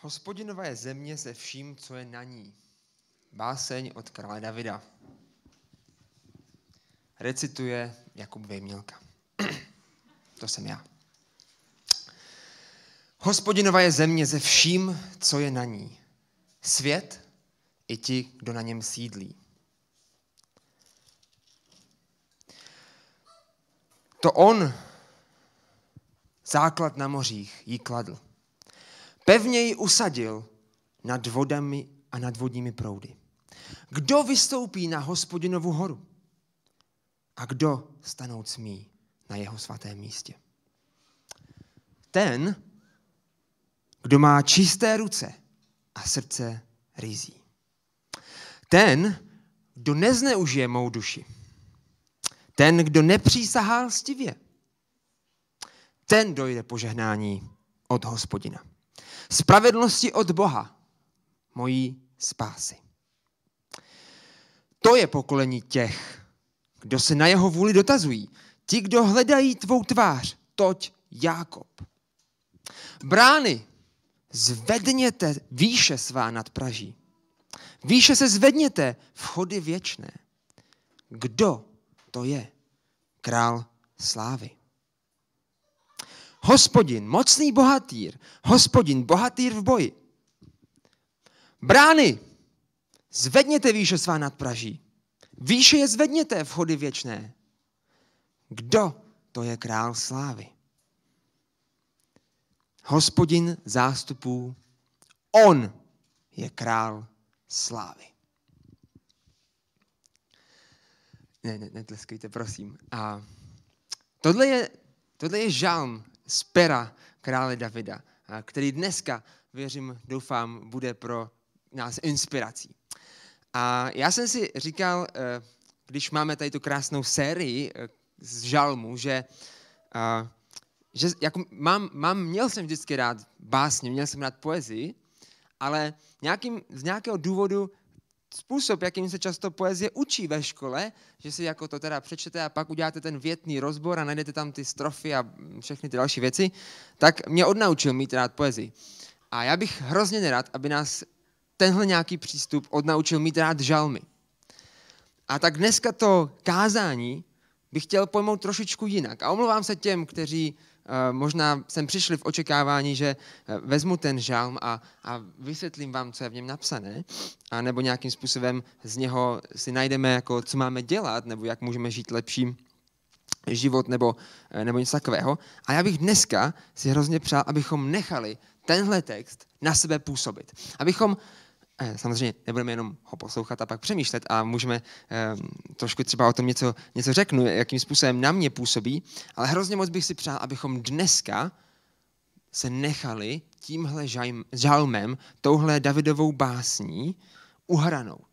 Hospodinova je země se vším, co je na ní. Báseň od krále Davida. Recituje Jakub Vejmělka. to jsem já. Hospodinova je země se vším, co je na ní. Svět i ti, kdo na něm sídlí. To on, základ na mořích, jí kladl. Pevně ji usadil nad vodami a nad vodními proudy. Kdo vystoupí na hospodinovu horu? A kdo stanout smí na jeho svatém místě? Ten, kdo má čisté ruce a srdce rizí. Ten, kdo nezneužije mou duši. Ten, kdo nepřísahá lstivě. Ten dojde požehnání od hospodina. Spravedlnosti od Boha, mojí spásy. To je pokolení těch, kdo se na jeho vůli dotazují. Ti, kdo hledají tvou tvář, toť Jákob. Brány, zvedněte výše svá nad Praží. Výše se zvedněte, vchody věčné. Kdo to je? Král slávy. Hospodin, mocný bohatýr, hospodin, bohatýr v boji. Brány, zvedněte výše svá nad Praží. Výše je zvedněte, vchody věčné. Kdo to je král slávy? Hospodin zástupů, on je král slávy. Ne, ne, netleskejte, prosím. A tohle je, tohle je žalm z pera krále Davida, který dneska, věřím, doufám, bude pro nás inspirací. A já jsem si říkal, eh, když máme tady tu krásnou sérii eh, z žalmu, že, že jako mám, mám, měl jsem vždycky rád básně, měl jsem rád poezii, ale nějakým, z nějakého důvodu způsob, jakým se často poezie učí ve škole, že si jako to teda přečtete a pak uděláte ten větný rozbor a najdete tam ty strofy a všechny ty další věci, tak mě odnaučil mít rád poezii. A já bych hrozně nerad, aby nás tenhle nějaký přístup odnaučil mít rád žalmy. A tak dneska to kázání bych chtěl pojmout trošičku jinak. A omlouvám se těm, kteří možná sem přišli v očekávání, že uh, vezmu ten žalm a, a vysvětlím vám, co je v něm napsané, a nebo nějakým způsobem z něho si najdeme, jako, co máme dělat, nebo jak můžeme žít lepší život, nebo, uh, nebo něco takového. A já bych dneska si hrozně přál, abychom nechali tenhle text na sebe působit. Abychom samozřejmě nebudeme jenom ho poslouchat a pak přemýšlet a můžeme um, trošku třeba o tom něco, něco řeknu, jakým způsobem na mě působí, ale hrozně moc bych si přál, abychom dneska se nechali tímhle žalmem, touhle Davidovou básní uhranout.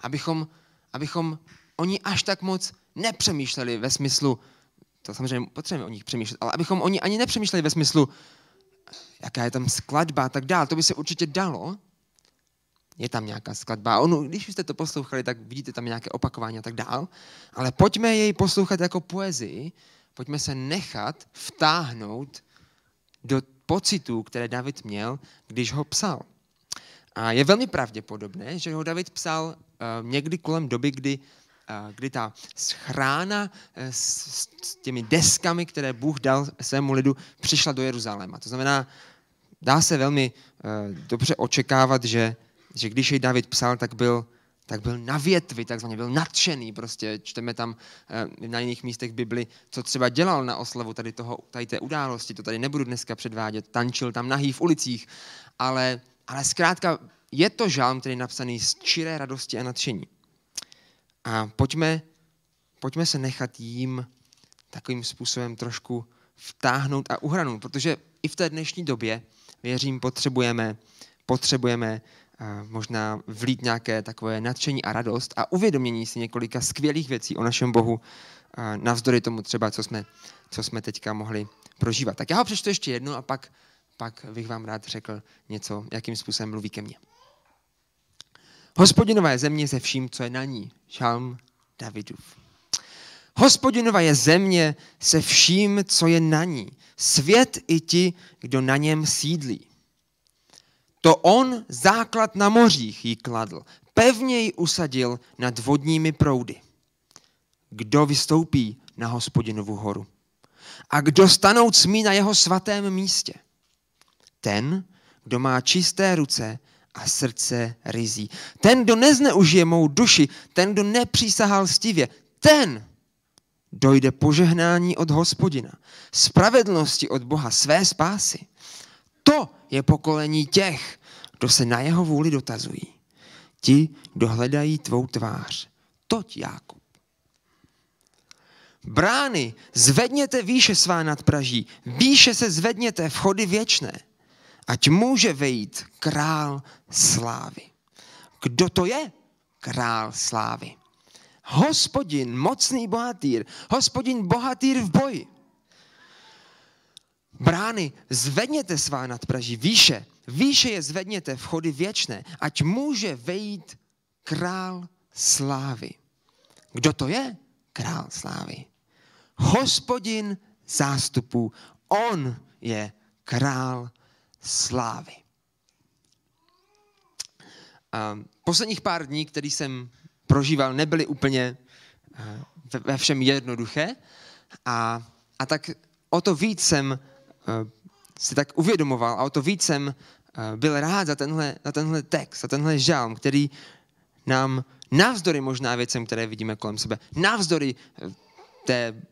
Abychom, abychom oni až tak moc nepřemýšleli ve smyslu, to samozřejmě potřebujeme o nich přemýšlet, ale abychom oni ani nepřemýšleli ve smyslu, jaká je tam skladba a tak dále. To by se určitě dalo, je tam nějaká skladba. Ono, když jste to poslouchali, tak vidíte tam nějaké opakování a tak dál. Ale pojďme jej poslouchat jako poezii, pojďme se nechat vtáhnout do pocitů, které David měl, když ho psal. A je velmi pravděpodobné, že ho David psal uh, někdy kolem doby, kdy, uh, kdy ta schrána uh, s, s těmi deskami, které Bůh dal svému lidu, přišla do Jeruzaléma. To znamená, dá se velmi dobře očekávat, že že když jej David psal, tak byl, tak byl na větvi, takzvaně byl nadšený. Prostě čteme tam eh, na jiných místech Bibli, co třeba dělal na oslavu tady, toho, tady té události, to tady nebudu dneska předvádět, tančil tam nahý v ulicích, ale, ale zkrátka je to žálm, který je napsaný z čiré radosti a nadšení. A pojďme, pojďme se nechat jím takovým způsobem trošku vtáhnout a uhranout, protože i v té dnešní době, věřím, potřebujeme, potřebujeme možná vlít nějaké takové nadšení a radost a uvědomění si několika skvělých věcí o našem Bohu, navzdory tomu třeba, co jsme, co jsme teďka mohli prožívat. Tak já ho přečtu ještě jednu a pak, pak bych vám rád řekl něco, jakým způsobem mluví ke mně. Je země se vším, co je na ní. Žalm Davidův. Hospodinova je země se vším, co je na ní. Svět i ti, kdo na něm sídlí. To on základ na mořích jí kladl, pevně ji usadil nad vodními proudy. Kdo vystoupí na hospodinovu horu? A kdo stanout smí na jeho svatém místě? Ten, kdo má čisté ruce a srdce rizí. Ten, kdo nezneužije mou duši, ten, kdo nepřísahal stivě, ten dojde požehnání od hospodina, spravedlnosti od Boha, své spásy. To je pokolení těch, kdo se na jeho vůli dotazují. Ti, kdo hledají tvou tvář. Toť, Jákob. Brány, zvedněte výše svá nad Praží, výše se zvedněte vchody věčné, ať může vejít král slávy. Kdo to je král slávy? Hospodin, mocný bohatýr, hospodin bohatýr v boji. Brány, zvedněte svá nad Praží, výše, výše je zvedněte vchody věčné, ať může vejít král slávy. Kdo to je král slávy? Hospodin zástupů, on je král slávy. A posledních pár dní, který jsem prožíval, nebyly úplně eh, ve všem jednoduché a, a tak o to víc jsem si tak uvědomoval a o to víc jsem eh, byl rád za tenhle, za tenhle text, za tenhle žálm, který nám navzdory možná věcem, které vidíme kolem sebe, navzdory té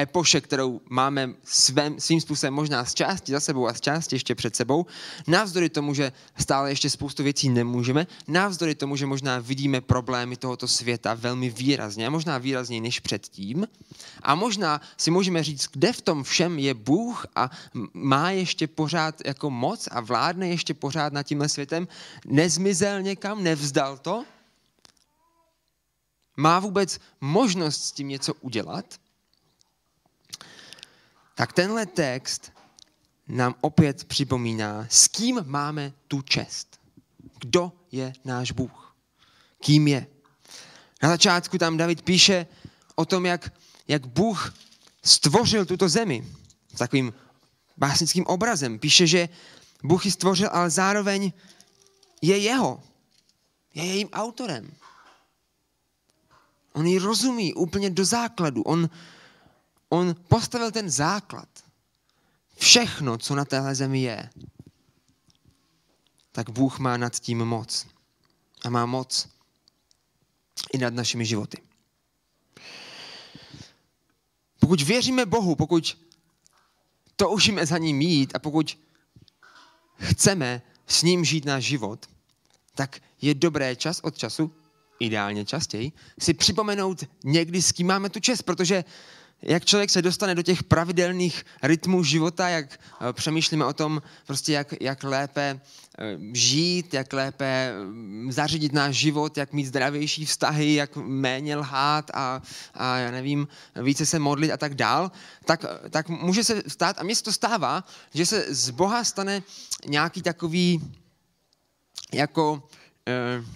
epoše, kterou máme svém, svým způsobem možná z části za sebou a z části ještě před sebou, navzdory tomu, že stále ještě spoustu věcí nemůžeme, navzdory tomu, že možná vidíme problémy tohoto světa velmi výrazně, a možná výrazněji než předtím, a možná si můžeme říct, kde v tom všem je Bůh a má ještě pořád jako moc a vládne ještě pořád nad tímhle světem, nezmizel někam, nevzdal to, má vůbec možnost s tím něco udělat, tak tenhle text nám opět připomíná, s kým máme tu čest. Kdo je náš Bůh? Kým je? Na začátku tam David píše o tom, jak, jak Bůh stvořil tuto zemi. S takovým básnickým obrazem. Píše, že Bůh ji stvořil, ale zároveň je jeho. Je jejím autorem. On ji rozumí úplně do základu. On, on postavil ten základ. Všechno, co na téhle zemi je, tak Bůh má nad tím moc. A má moc i nad našimi životy. Pokud věříme Bohu, pokud toužíme za ním jít a pokud chceme s ním žít náš život, tak je dobré čas od času, ideálně častěji, si připomenout někdy, s kým máme tu čest, protože jak člověk se dostane do těch pravidelných rytmů života, jak eh, přemýšlíme o tom, prostě jak, jak lépe eh, žít, jak lépe mm, zařídit náš život, jak mít zdravější vztahy, jak méně lhát a, a já nevím, více se modlit a tak dál, tak, tak může se stát, a mně se to stává, že se z Boha stane nějaký takový jako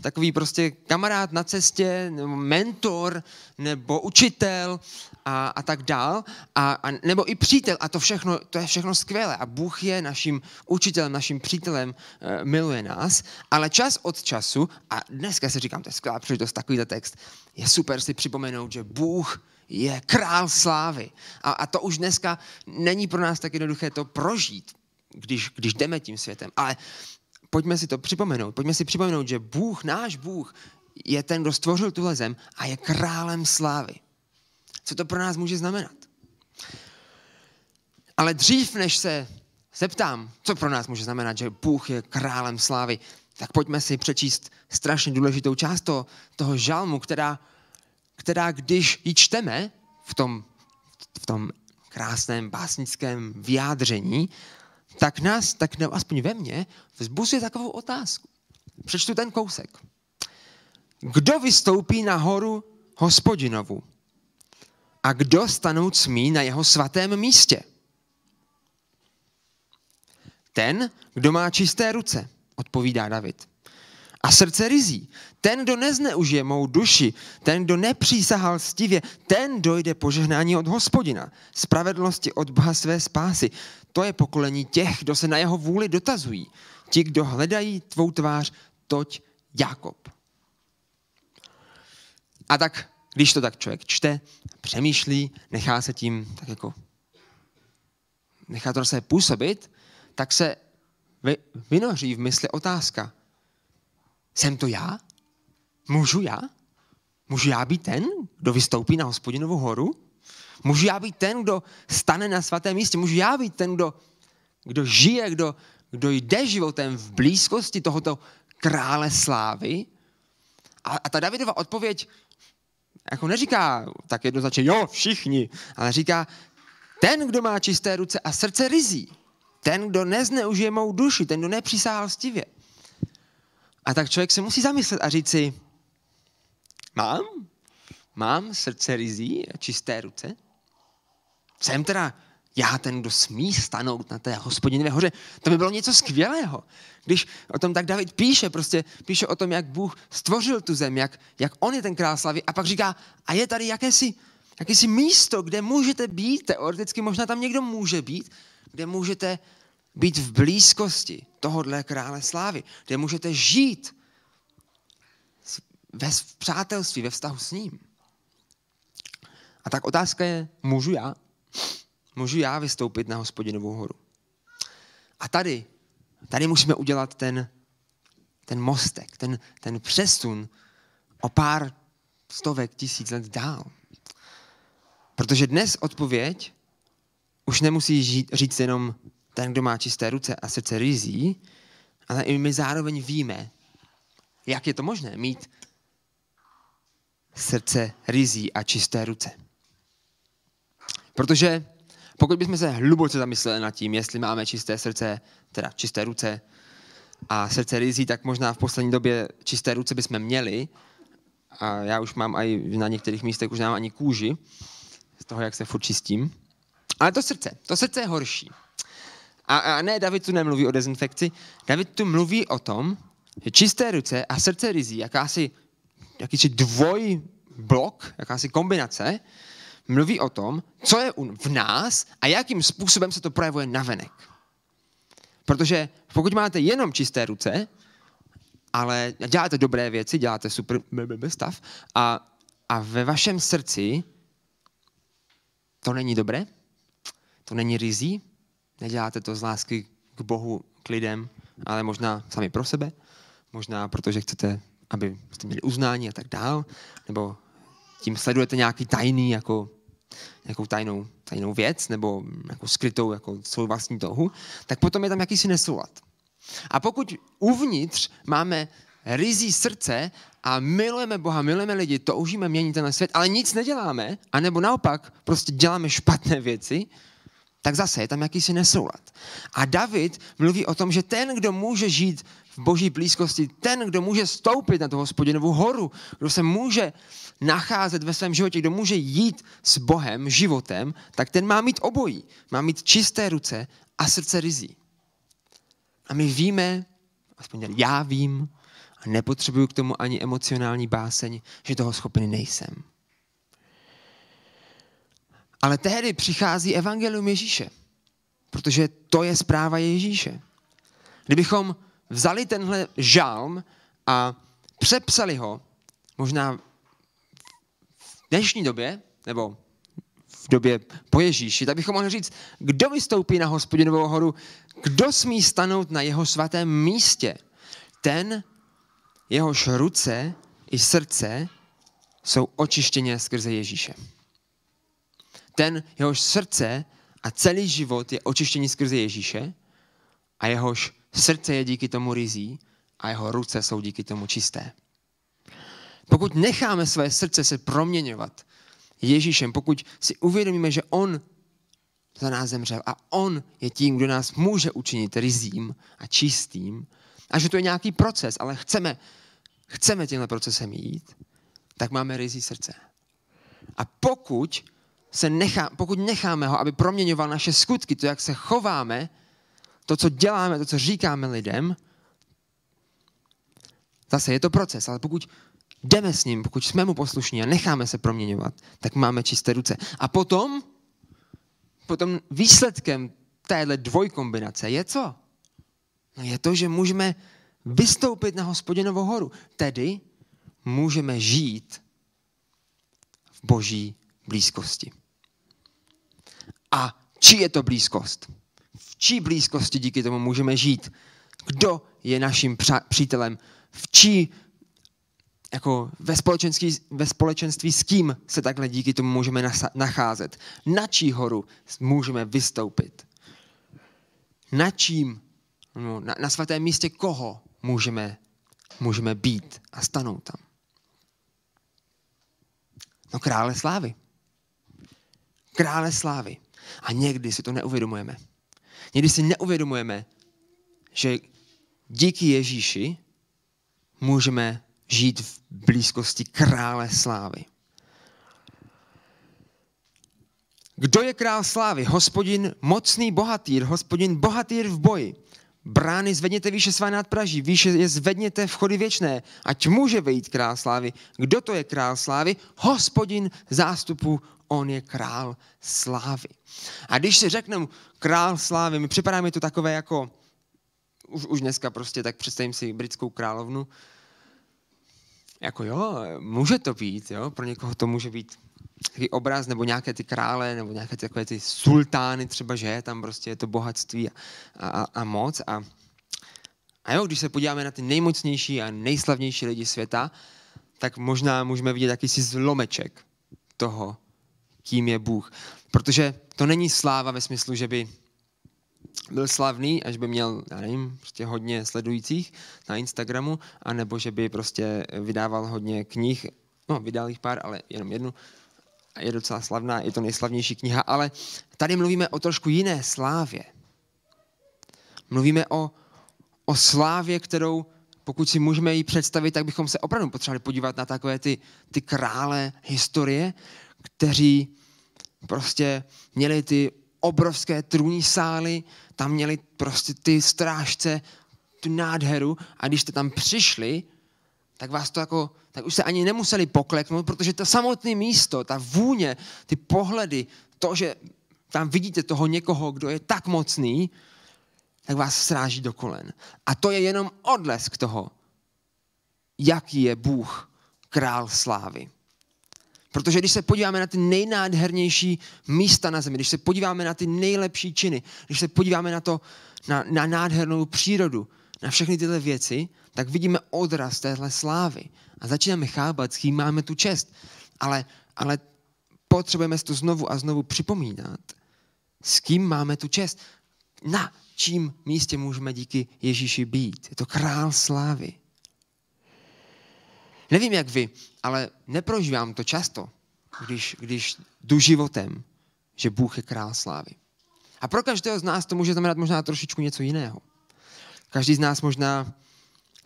takový prostě kamarád na cestě, nebo mentor, nebo učitel a, a tak dál, a, a, nebo i přítel a to všechno, to je všechno skvělé a Bůh je naším učitelem, naším přítelem, uh, miluje nás, ale čas od času, a dneska si říkám, to je skvělá příležitost, takovýhle text, je super si připomenout, že Bůh je král slávy. A, a to už dneska není pro nás tak jednoduché to prožít, když, když jdeme tím světem. Ale pojďme si to připomenout. Pojďme si připomenout, že Bůh, náš Bůh, je ten, kdo stvořil tuhle zem a je králem slávy. Co to pro nás může znamenat? Ale dřív, než se zeptám, co pro nás může znamenat, že Bůh je králem slávy, tak pojďme si přečíst strašně důležitou část toho, toho žalmu, která, která když ji čteme v tom, v tom krásném básnickém vyjádření, tak nás, tak ne, aspoň ve mně, vzbuzuje takovou otázku. Přečtu ten kousek. Kdo vystoupí na horu hospodinovu? A kdo stanout smí na jeho svatém místě? Ten, kdo má čisté ruce, odpovídá David a srdce rizí. Ten, kdo nezneužije mou duši, ten, kdo nepřísahal stivě, ten dojde požehnání od hospodina, spravedlnosti od Boha své spásy. To je pokolení těch, kdo se na jeho vůli dotazují. ti, kdo hledají tvou tvář, toť Jakob. A tak, když to tak člověk čte, přemýšlí, nechá se tím tak jako, nechá to sebe působit, tak se vynoří v mysli otázka. Jsem to já? Můžu já? Můžu já být ten, kdo vystoupí na hospodinovou horu? Můžu já být ten, kdo stane na svatém místě? Můžu já být ten, kdo, kdo žije, kdo, kdo jde životem v blízkosti tohoto krále slávy? A, a ta Davidova odpověď jako neříká tak jednoznačně, jo, všichni, ale říká, ten, kdo má čisté ruce a srdce rizí, ten, kdo nezneužije mou duši, ten, kdo nepřisáhal stivě. A tak člověk se musí zamyslet a říct si, mám? Mám srdce rizí a čisté ruce? Jsem teda já ten, kdo smí stanout na té hospodinové hoře. To by bylo něco skvělého. Když o tom tak David píše, prostě píše o tom, jak Bůh stvořil tu zem, jak, jak on je ten král slavy a pak říká, a je tady jakési, jakési místo, kde můžete být, teoreticky možná tam někdo může být, kde můžete být v blízkosti tohohle krále slávy, kde můžete žít ve přátelství, ve vztahu s ním. A tak otázka je, můžu já? Můžu já vystoupit na hospodinovou horu? A tady, tady musíme udělat ten, ten mostek, ten, ten přesun o pár stovek tisíc let dál. Protože dnes odpověď už nemusí žít, říct jenom ten, kdo má čisté ruce a srdce rizí, ale i my zároveň víme, jak je to možné mít srdce rizí a čisté ruce. Protože pokud bychom se hluboce zamysleli nad tím, jestli máme čisté srdce, teda čisté ruce a srdce rizí, tak možná v poslední době čisté ruce bychom měli. A já už mám i na některých místech už nemám ani kůži z toho, jak se furt čistím. Ale to srdce, to srdce je horší. A, a ne, David tu nemluví o dezinfekci, David tu mluví o tom, že čisté ruce a srdce rizí, jakási, jakýsi dvojblok, jakási kombinace, mluví o tom, co je v nás a jakým způsobem se to projevuje navenek. Protože pokud máte jenom čisté ruce, ale děláte dobré věci, děláte super stav a, a ve vašem srdci to není dobré, to není rizí, neděláte to z lásky k Bohu, k lidem, ale možná sami pro sebe, možná protože chcete, aby jste měli uznání a tak dál, nebo tím sledujete nějaký tajný, jako, nějakou tajnou, tajnou věc, nebo jako skrytou jako svou vlastní touhu, tak potom je tam jakýsi nesoulad. A pokud uvnitř máme rizí srdce a milujeme Boha, milujeme lidi, toužíme měnit ten svět, ale nic neděláme, anebo naopak prostě děláme špatné věci, tak zase je tam jakýsi nesoulad. A David mluví o tom, že ten, kdo může žít v boží blízkosti, ten, kdo může stoupit na tu hospodinovou horu, kdo se může nacházet ve svém životě, kdo může jít s Bohem, životem, tak ten má mít obojí. Má mít čisté ruce a srdce rizí. A my víme, aspoň já vím, a nepotřebuju k tomu ani emocionální báseň, že toho schopný nejsem. Ale tehdy přichází evangelium Ježíše, protože to je zpráva Ježíše. Kdybychom vzali tenhle žálm a přepsali ho, možná v dnešní době, nebo v době po Ježíši, tak bychom mohli říct, kdo vystoupí na hospodinovou horu, kdo smí stanout na jeho svatém místě. Ten, jehož ruce i srdce jsou očištěně skrze Ježíše ten, jehož srdce a celý život je očištěný skrze Ježíše a jehož srdce je díky tomu rizí a jeho ruce jsou díky tomu čisté. Pokud necháme své srdce se proměňovat Ježíšem, pokud si uvědomíme, že On za nás zemřel a On je tím, kdo nás může učinit rizím a čistým a že to je nějaký proces, ale chceme, chceme tímhle procesem jít, tak máme rizí srdce. A pokud se nechá, pokud necháme ho, aby proměňoval naše skutky, to, jak se chováme, to, co děláme, to, co říkáme lidem, zase je to proces, ale pokud jdeme s ním, pokud jsme mu poslušní a necháme se proměňovat, tak máme čisté ruce. A potom, potom výsledkem téhle dvojkombinace je co? No je to, že můžeme vystoupit na hospodinovou horu. Tedy můžeme žít v boží blízkosti. A či je to blízkost? V čí blízkosti díky tomu můžeme žít? Kdo je naším přítelem? V čí jako ve společenství, ve společenství s kým se takhle díky tomu můžeme nacházet? Na čí horu můžeme vystoupit? Na čím, no, na, na svatém místě koho můžeme, můžeme být a stanout tam? No krále slávy. Krále slávy. A někdy si to neuvědomujeme. Někdy si neuvědomujeme, že díky Ježíši můžeme žít v blízkosti krále slávy. Kdo je král slávy? Hospodin mocný bohatýr, hospodin bohatýr v boji. Brány zvedněte výše svá nadpraží, výše je zvedněte vchody věčné, ať může vejít král slávy. Kdo to je král slávy? Hospodin zástupu, on je král slávy. A když si řekneme král slávy, mi připadá mi to takové jako, už, už dneska prostě, tak představím si britskou královnu, jako jo, může to být, jo, pro někoho to může být takový obraz, nebo nějaké ty krále, nebo nějaké takové ty sultány třeba, že tam prostě je to bohatství a, a, a moc. A, a jo, když se podíváme na ty nejmocnější a nejslavnější lidi světa, tak možná můžeme vidět jakýsi zlomeček toho, kým je Bůh. Protože to není sláva ve smyslu, že by byl slavný, až by měl, já nevím, prostě hodně sledujících na Instagramu, anebo že by prostě vydával hodně knih, no vydal jich pár, ale jenom jednu, je docela slavná, je to nejslavnější kniha, ale tady mluvíme o trošku jiné slávě. Mluvíme o, o slávě, kterou, pokud si můžeme ji představit, tak bychom se opravdu potřebovali podívat na takové ty, ty krále historie, kteří prostě měli ty obrovské trůní sály, tam měli prostě ty strážce, tu nádheru a když jste tam přišli, tak vás to jako, tak už se ani nemuseli pokleknout, protože to samotné místo, ta vůně, ty pohledy, to, že tam vidíte toho někoho, kdo je tak mocný, tak vás sráží do kolen. A to je jenom odlesk toho, jaký je Bůh, král slávy. Protože když se podíváme na ty nejnádhernější místa na zemi, když se podíváme na ty nejlepší činy, když se podíváme na to, na, na nádhernou přírodu, na všechny tyhle věci, tak vidíme odraz téhle slávy. A začínáme chápat, s kým máme tu čest. Ale, ale potřebujeme si to znovu a znovu připomínat. S kým máme tu čest? Na čím místě můžeme díky Ježíši být? Je to král slávy. Nevím, jak vy, ale neprožívám to často, když, když jdu životem, že Bůh je král slávy. A pro každého z nás to může znamenat možná trošičku něco jiného. Každý z nás možná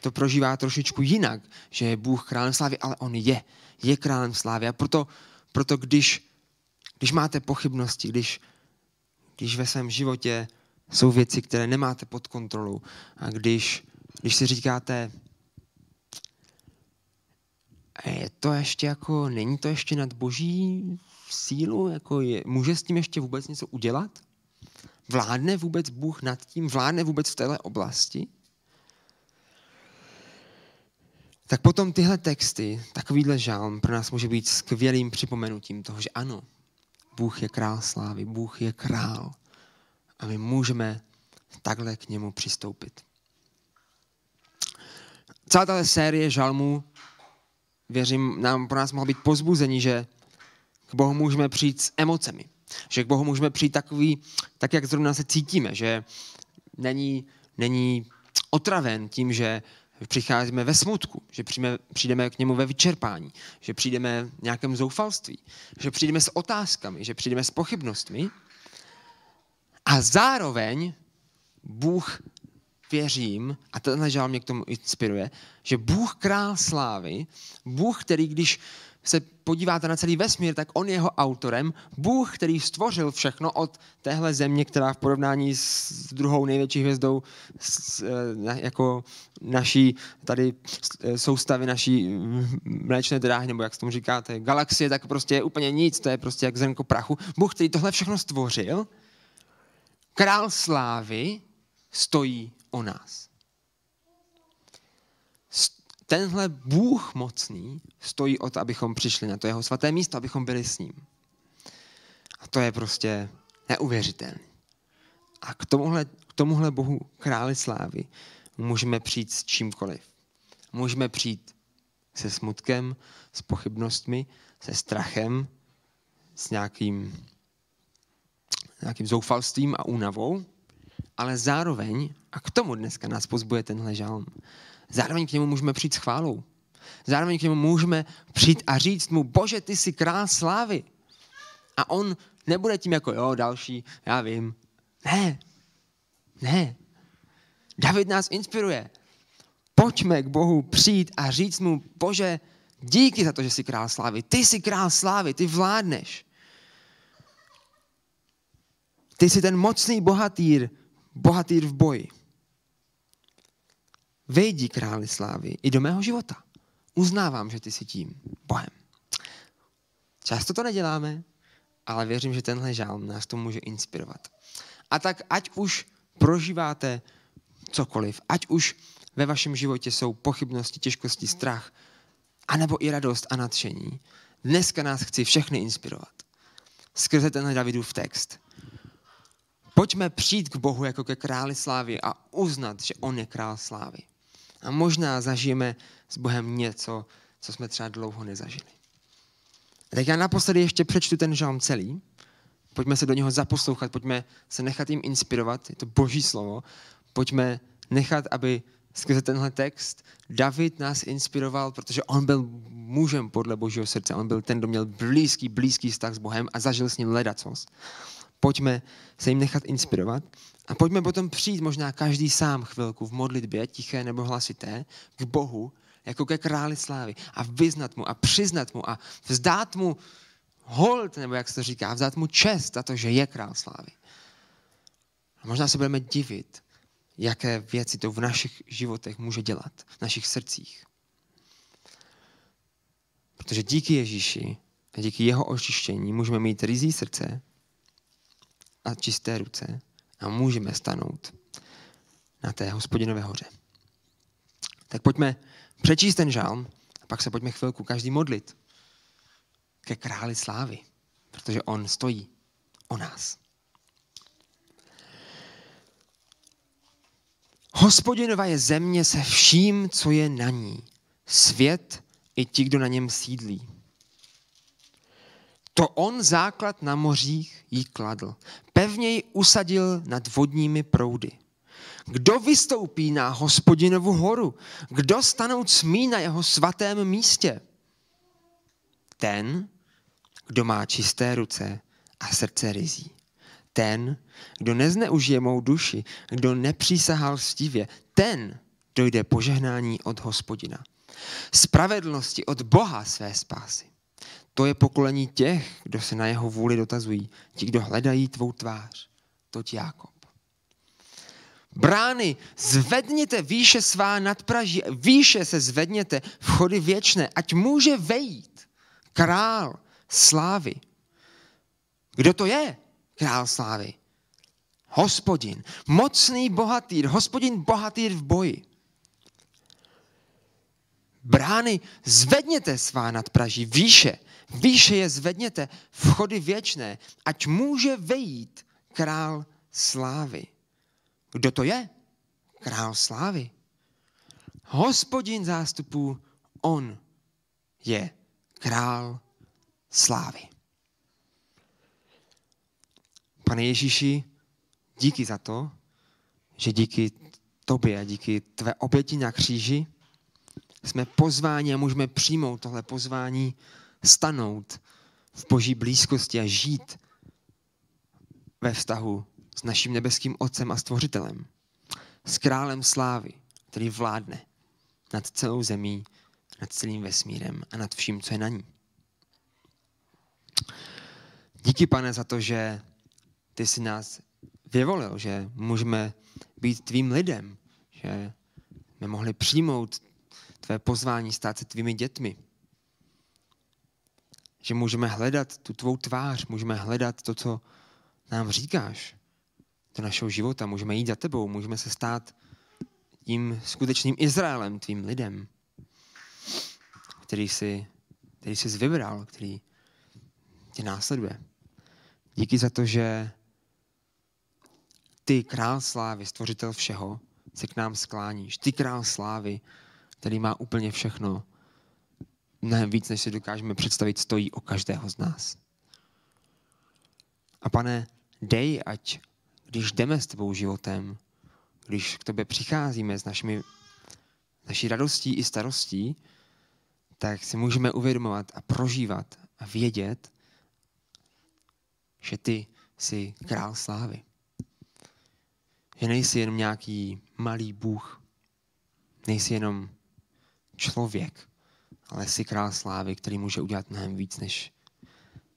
to prožívá trošičku jinak, že je Bůh králem slávy, ale on je, je králem slávy. A proto, proto když, když máte pochybnosti, když, když ve svém životě jsou věci, které nemáte pod kontrolou a když, když si říkáte, je to ještě jako, není to ještě nad boží sílu, jako je, může s tím ještě vůbec něco udělat? Vládne vůbec Bůh nad tím? Vládne vůbec v této oblasti? Tak potom tyhle texty, takovýhle žálm pro nás může být skvělým připomenutím toho, že ano, Bůh je král slávy, Bůh je král a my můžeme takhle k němu přistoupit. Celá tato série žalmů věřím, nám pro nás mohlo být pozbuzení, že k Bohu můžeme přijít s emocemi. Že k Bohu můžeme přijít takový, tak, jak zrovna se cítíme, že není, není otraven tím, že přicházíme ve smutku, že přijdeme, přijdeme k němu ve vyčerpání, že přijdeme v nějakém zoufalství, že přijdeme s otázkami, že přijdeme s pochybnostmi. A zároveň Bůh věřím, a tenhle žál mě k tomu inspiruje, že Bůh král slávy, Bůh, který když se podíváte na celý vesmír, tak on je jeho autorem. Bůh, který stvořil všechno od téhle země, která v porovnání s druhou největší hvězdou s, eh, jako naší tady eh, soustavy naší mléčné dráhy, nebo jak se tomu říkáte, galaxie, tak prostě je úplně nic, to je prostě jak zrnko prachu. Bůh, který tohle všechno stvořil, král slávy, stojí o nás. Tenhle Bůh mocný stojí o to, abychom přišli na to jeho svaté místo, abychom byli s ním. A to je prostě neuvěřitelné. A k tomuhle, k tomuhle Bohu králi slávy můžeme přijít s čímkoliv. Můžeme přijít se smutkem, s pochybnostmi, se strachem, s nějakým, nějakým zoufalstvím a únavou, ale zároveň, a k tomu dneska nás pozbuje tenhle žalm, zároveň k němu můžeme přijít s chválou. Zároveň k němu můžeme přijít a říct mu, bože, ty jsi král slávy. A on nebude tím jako, jo, další, já vím. Ne, ne. David nás inspiruje. Pojďme k Bohu přijít a říct mu, bože, díky za to, že jsi král slávy. Ty jsi král slávy, ty vládneš. Ty jsi ten mocný bohatýr, bohatýr v boji. Vejdi králi slávy i do mého života. Uznávám, že ty jsi tím Bohem. Často to neděláme, ale věřím, že tenhle žálm nás to může inspirovat. A tak ať už prožíváte cokoliv, ať už ve vašem životě jsou pochybnosti, těžkosti, strach, anebo i radost a nadšení, dneska nás chci všechny inspirovat. Skrze tenhle Davidův text. Pojďme přijít k Bohu jako ke králi slávy a uznat, že On je král slávy. A možná zažijeme s Bohem něco, co jsme třeba dlouho nezažili. Tak já naposledy ještě přečtu ten žalm celý. Pojďme se do něho zaposlouchat, pojďme se nechat jim inspirovat, je to boží slovo. Pojďme nechat, aby skrze tenhle text David nás inspiroval, protože on byl mužem podle božího srdce. On byl ten, kdo měl blízký, blízký vztah s Bohem a zažil s ním ledacos. Pojďme se jim nechat inspirovat a pojďme potom přijít možná každý sám chvilku v modlitbě, tiché nebo hlasité, k Bohu, jako ke králi slávy a vyznat mu a přiznat mu a vzdát mu hold, nebo jak se to říká, vzdát mu čest za to, že je král slávy. A možná se budeme divit, jaké věci to v našich životech může dělat, v našich srdcích. Protože díky Ježíši a díky jeho očištění můžeme mít rizí srdce a čisté ruce a můžeme stanout na té hospodinové hoře. Tak pojďme přečíst ten žálm a pak se pojďme chvilku každý modlit ke králi slávy, protože on stojí o nás. Hospodinova je země se vším, co je na ní. Svět i ti, kdo na něm sídlí. To on základ na mořích jí kladl. Pevně ji usadil nad vodními proudy. Kdo vystoupí na hospodinovu horu? Kdo stanout smí na jeho svatém místě? Ten, kdo má čisté ruce a srdce rizí. Ten, kdo nezneužije mou duši, kdo nepřísahal stivě, ten dojde požehnání od hospodina. Spravedlnosti od Boha své spásy. To je pokolení těch, kdo se na jeho vůli dotazují, ti, kdo hledají tvou tvář. Toť Jákob. Brány, zvedněte výše svá nadpraží, výše se zvedněte, vchody věčné, ať může vejít král slávy. Kdo to je král slávy? Hospodin, mocný bohatýr, hospodin bohatýr v boji. Brány, zvedněte svá nadpraží, výše, výše je zvedněte, vchody věčné, ať může vejít král slávy. Kdo to je? Král slávy. Hospodin zástupů, on je král slávy. Pane Ježíši, díky za to, že díky tobě a díky tvé oběti na kříži jsme pozváni a můžeme přijmout tohle pozvání, stanout v boží blízkosti a žít ve vztahu s naším nebeským Otcem a Stvořitelem, s králem slávy, který vládne nad celou zemí, nad celým vesmírem a nad vším, co je na ní. Díky, pane, za to, že ty jsi nás vyvolil, že můžeme být tvým lidem, že jsme mohli přijmout tvé pozvání, stát se tvými dětmi. Že můžeme hledat tu tvou tvář, můžeme hledat to, co nám říkáš do našeho života. Můžeme jít za tebou, můžeme se stát tím skutečným Izraelem, tvým lidem, který jsi, který jsi vybral, který tě následuje. Díky za to, že ty, král slávy, stvořitel všeho, se k nám skláníš. Ty, král slávy, který má úplně všechno, mnohem víc, než si dokážeme představit, stojí o každého z nás. A pane, dej, ať když jdeme s tebou životem, když k tobě přicházíme s našimi, naší radostí i starostí, tak si můžeme uvědomovat a prožívat a vědět, že ty jsi král slávy. Že nejsi jenom nějaký malý bůh, nejsi jenom člověk, ale jsi král slávy, který může udělat mnohem víc, než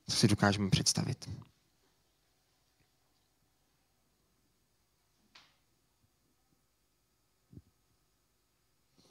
co si dokážeme představit.